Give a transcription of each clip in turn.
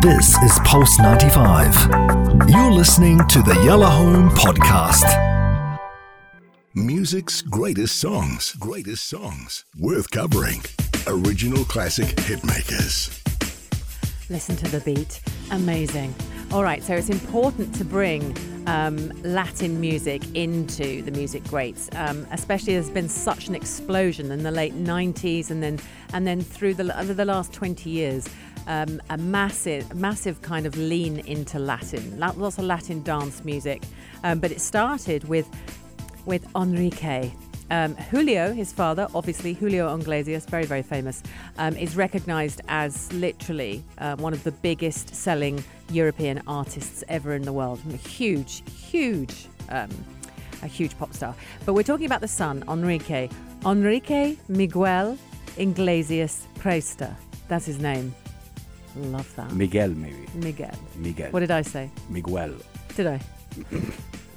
This is Pulse 95. You're listening to the Yellow Home Podcast. Music's greatest songs, greatest songs, worth covering. Original classic hitmakers. Listen to the beat. Amazing. All right, so it's important to bring um, Latin music into the music greats, um, especially there's been such an explosion in the late 90s and then and then through the, over the last 20 years. Um, a massive, massive kind of lean into Latin, lots of Latin dance music, um, but it started with with Enrique. Um, Julio, his father, obviously Julio Iglesias, very very famous, um, is recognised as literally uh, one of the biggest selling European artists ever in the world. A huge, huge, um, a huge pop star. But we're talking about the son, Enrique. Enrique Miguel Iglesias Presta. That's his name. Love that. Miguel, maybe. Miguel. Miguel. What did I say? Miguel. Did I?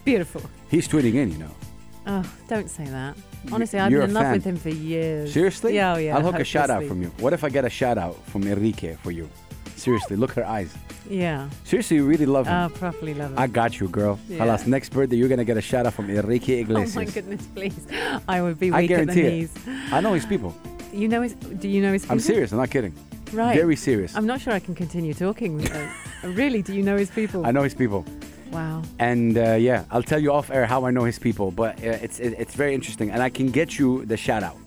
Beautiful. He's tweeting in, you know. Oh, don't say that. Honestly, I've you're been in love fan. with him for years. Seriously? Yeah, oh, yeah. I'll hook a shout out hopelessly. from you. What if I get a shout out from Enrique for you? Seriously, look her eyes. Yeah. Seriously, you really love him. Oh, properly love him. I got you, girl. Yeah. Halas, next birthday, you're going to get a shout out from Enrique oh, Iglesias. oh Iglesias. my goodness, please. I would be I weak at the guarantee it. knees. I know his people. You know his. Do you know his? I'm people? serious. I'm not kidding. Right. Very serious. I'm not sure I can continue talking. really? Do you know his people? I know his people. Wow. And uh, yeah, I'll tell you off air how I know his people, but uh, it's it, it's very interesting, and I can get you the shout out.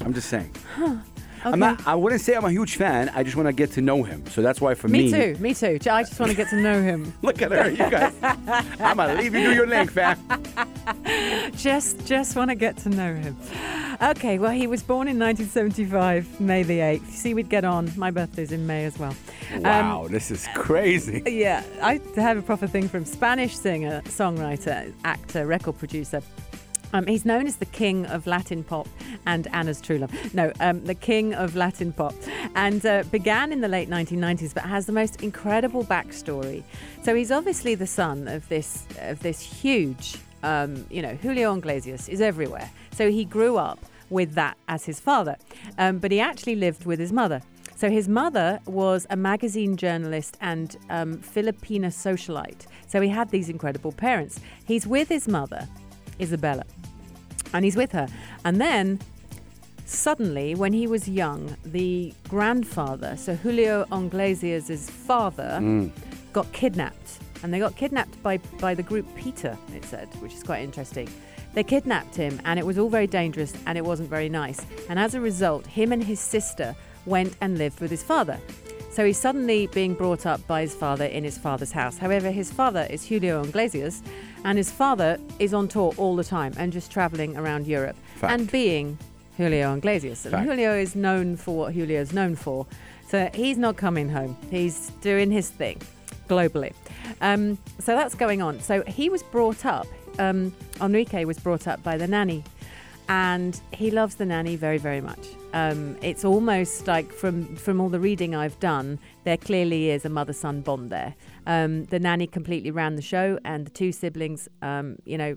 I'm just saying. I'm Okay. not. I wouldn't say I'm a huge fan. I just want to get to know him. So that's why for Me me, too. Me too. I just want to get to know him. Look at her, you guys. I'm gonna leave you do your link, fam. Just, just want to get to know him. Okay. Well, he was born in 1975, May the 8th. See, we'd get on. My birthday's in May as well. Um, Wow, this is crazy. Yeah, I have a proper thing from Spanish singer, songwriter, actor, record producer. Um, he's known as the king of Latin pop and Ana's true love. No, um, the king of Latin pop, and uh, began in the late 1990s, but has the most incredible backstory. So he's obviously the son of this of this huge, um, you know, Julio Iglesias is everywhere. So he grew up with that as his father, um, but he actually lived with his mother. So his mother was a magazine journalist and um, Filipina socialite. So he had these incredible parents. He's with his mother, Isabella, and he's with her. And then suddenly, when he was young, the grandfather, so Julio Iglesias' father, mm. got kidnapped. And they got kidnapped by, by the group ETA, it said, which is quite interesting. They kidnapped him, and it was all very dangerous and it wasn't very nice. And as a result, him and his sister went and lived with his father. So he's suddenly being brought up by his father in his father's house. However, his father is Julio Iglesias, and his father is on tour all the time and just traveling around Europe Fact. and being Julio Iglesias. And Fact. Julio is known for what Julio is known for. So he's not coming home. He's doing his thing globally. Um, so that's going on. So he was brought up, um, Enrique was brought up by the nanny, and he loves the nanny very, very much. Um, it's almost like from from all the reading I've done, there clearly is a mother-son bond there. Um, the nanny completely ran the show, and the two siblings, um, you know,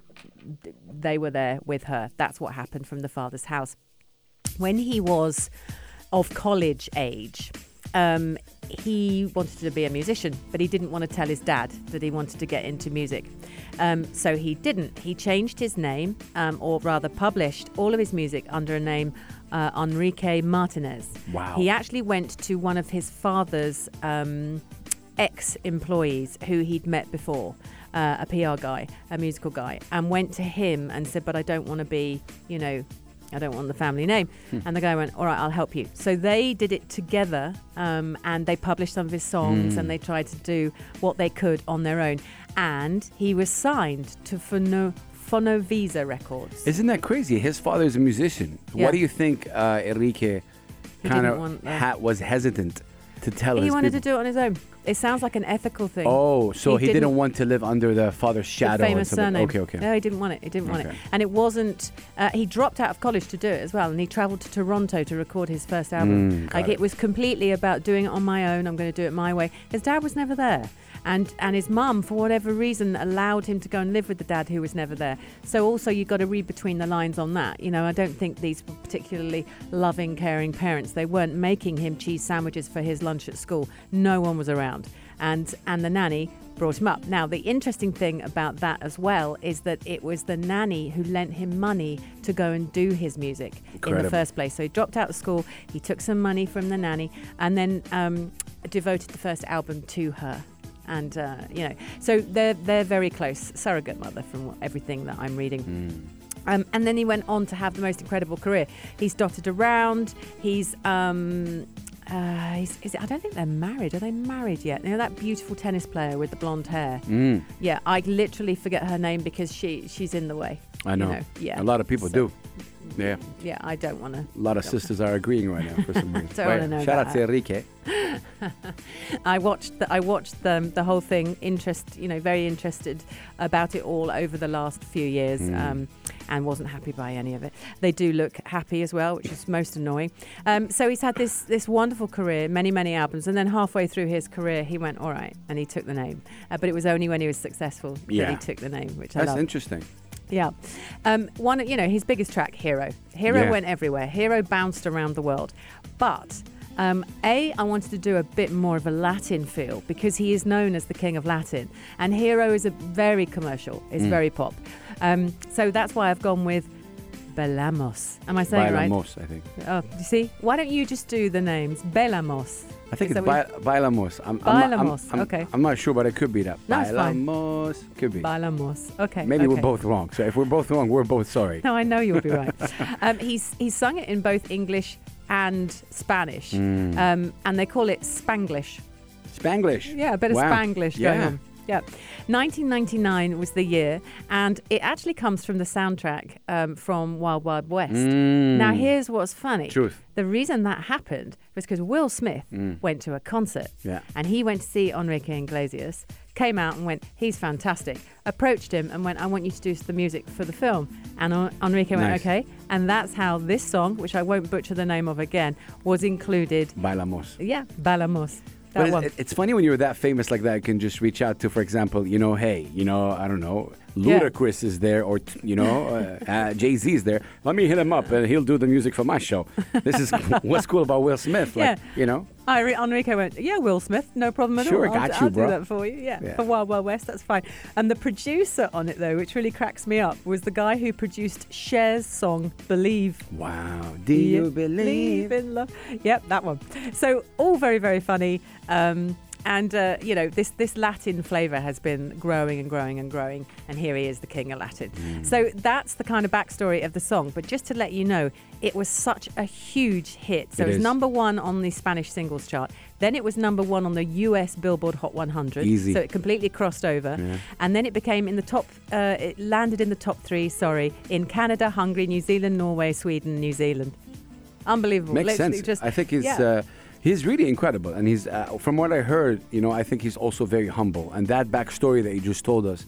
they were there with her. That's what happened from the father's house. When he was of college age, um, he wanted to be a musician, but he didn't want to tell his dad that he wanted to get into music. Um, so he didn't. He changed his name, um, or rather, published all of his music under a name uh, Enrique Martinez. Wow. He actually went to one of his father's um, ex employees who he'd met before. Uh, a PR guy, a musical guy, and went to him and said, "But I don't want to be, you know, I don't want the family name. And the guy went, All right, I'll help you. So they did it together um, and they published some of his songs and they tried to do what they could on their own. And he was signed to Fonovisa Records. Isn't that crazy? His father's a musician. Yeah. What do you think uh, Enrique kind of ha- was hesitant to tell he his wanted to do it on his own. It sounds like an ethical thing. Oh, so He didn't, want to live under the father's shadow. or famous something. surname. Okay, okay. No, he didn't want it. He didn't want it. And it wasn't. Uh, he dropped out of college to do it as well, and he travelled to Toronto to record his first album. Mm, like it. it was completely about doing it on my own. I'm going to do it my way. His dad was never there, and and his mum, for whatever reason, allowed him to go and live with the dad who was never there. So also you've got to read between the lines on that. You know, I don't think these were particularly loving, caring parents. They weren't making him cheese sandwiches for his lunch at school. No one was around, and and the nanny brought him up. Now, the interesting thing about that as well is that it was the nanny who lent him money to go and do his music in the first place. So he dropped out of school, he took some money from the nanny, and then um, devoted the first album to her. And uh, you know, so they're they're very close, surrogate mother from what- everything that I'm reading. Um, and then he went on to have the most incredible career. He's dotted around. He's, um, uh, he's is it, I don't think they're married. Are they married yet? You know that beautiful tennis player with the blonde hair. Mm, Yeah, I literally forget her name because she she's in the way. I you know. Yeah, A lot of people So- do. Yeah. Yeah, I don't want to. A lot of sisters are agreeing right now for some reason. Don't wanna know shout out to. Enrique. I watched the, I watched the, the whole thing. Interest, you know, very interested about it all over the last few years, Mm. um, and wasn't happy by any of it. They do look happy as well, which is most annoying. Um, so he's had this this wonderful career, many many albums, and then halfway through his career, he went all right, and he took the name. Uh, but it was only when he was successful that he took the name, which I That's love. interesting. Yeah. Um, one, you know, his biggest track, Hero. Hero Yeah. went everywhere. Hero bounced around the world. But um, A, I wanted to do a bit more of a Latin feel because he is known as the king of Latin. And Hero is a very commercial, it's Mm. very pop. Um, so that's why I've gone with Belamos. Am I saying it right? Bailamos, I think. Oh, you see? Why don't you just do the names? Belamos. I think Is it's ba- Bailamos. I'm, I'm, I'm- Bailamos, I'm, okay. I'm not sure, but it could be that. No. Bailamos. Could be. Belamos. Okay. Maybe we're both wrong. So if we're both wrong, we're both sorry. No, I know you'll be right. um, he's he's sung it in both English and Spanish, Mm. um, and they call it Spanglish. Spanglish. Yeah, a bit of Wow. Spanglish going Yeah. on. Yeah. 1999 was the year, and it actually comes from the soundtrack um, from Wild Wild West. Mm. Now, here's what's funny. Truth. The reason that happened was because Will Smith Mm. went to a concert Yeah. and he went to see Enrique Iglesias, came out and went, he's fantastic. Approached him and went, I want you to do the music for the film. And En- Enrique went, Nice. okay. And that's how this song, which I won't butcher the name of again, was included. Bailamos. Yeah, Balamos. That But one. it, it's funny when you're that famous like that, you can just reach out to, for example, you know, hey, you know, I don't know, Yeah. Ludacris is there, or you know, uh, uh, Jay Z is there. Let me hit him up, and he'll do the music for my show. This is what's cool about Will Smith, like Yeah. you know. I re- Enrique went, yeah, Will Smith, no problem at Sure, all. I'll, got you, I'll bro." do that for you. Yeah, Yeah. for Wild Wild West, that's fine. And the producer on it, though, which really cracks me up, was the guy who produced Cher's song "Believe." Wow. Do you believe? in love? Yep, that one. So all very, very funny. Um, and uh, you know this this Latin flavour has been growing and growing and growing, and here he is, the king of Latin. Mm. So that's the kind of backstory of the song. But just to let you know, it was such a huge hit. So It it, was is. number one on the Spanish singles chart. Then it was number one on the U.S. Billboard Hot 100. Easy. So it completely crossed over, Yeah. and then it became in the top. Uh, it landed in the top three. Sorry, in Canada, Hungary, New Zealand, Norway, Sweden, New Zealand. Unbelievable. Makes Literally sense. Just, I think it's. yeah. uh, he's really incredible, and he's uh, from what I heard, you know, I think he's also very humble, and that backstory that you just told us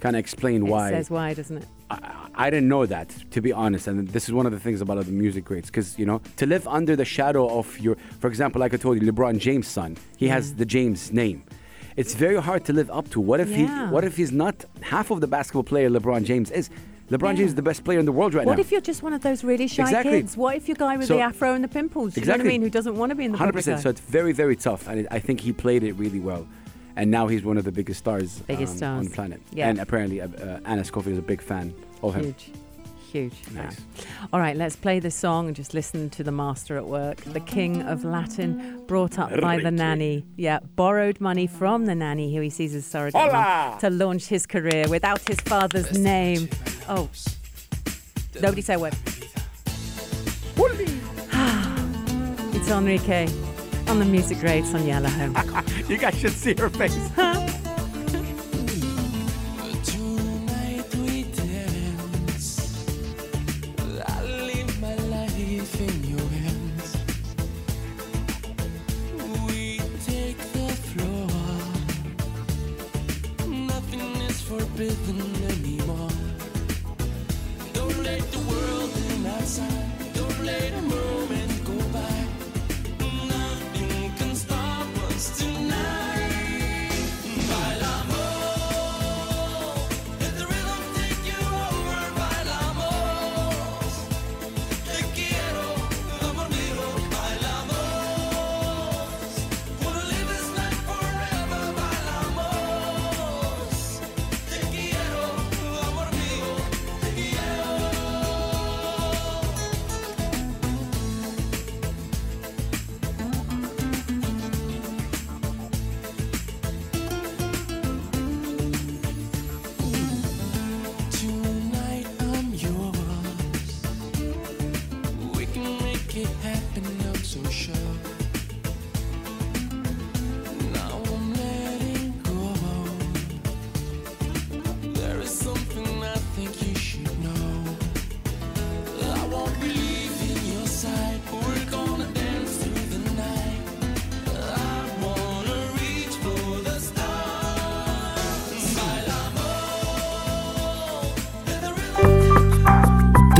kind of explained It why. says why, doesn't it? I, I didn't know that, to be honest. And this is one of the things about the music greats, because you know, to live under the shadow of your, for example, like I told you, LeBron James' son, he has the James name. It's very hard to live up to. What if Yeah. he? What if he's not half of the basketball player LeBron James is? LeBron Yeah. James is the best player in the world right What now. What if you're just one of those really shy Exactly. kids? What if you're guy with So- the afro and the pimples? You know Exactly. what I mean? Who doesn't want to be in the 100%. So it's very, very tough, and it, I think he played it really well. And now he's one of the biggest stars, Biggest um, on the planet. Yeah. And apparently, uh, uh, Ana Schofield is a big fan of him. Huge. Huge. fan. Nice. All right, let's play this song and just listen to the master at work, the king of Latin, brought up by the nanny. Yeah, borrowed money from the nanny, who he sees as surrogate mum, Hola! to launch his career without his father's name. Oh, nobody say a word. it's Enrique on the music greats on Yellow Home. You guys should see her face.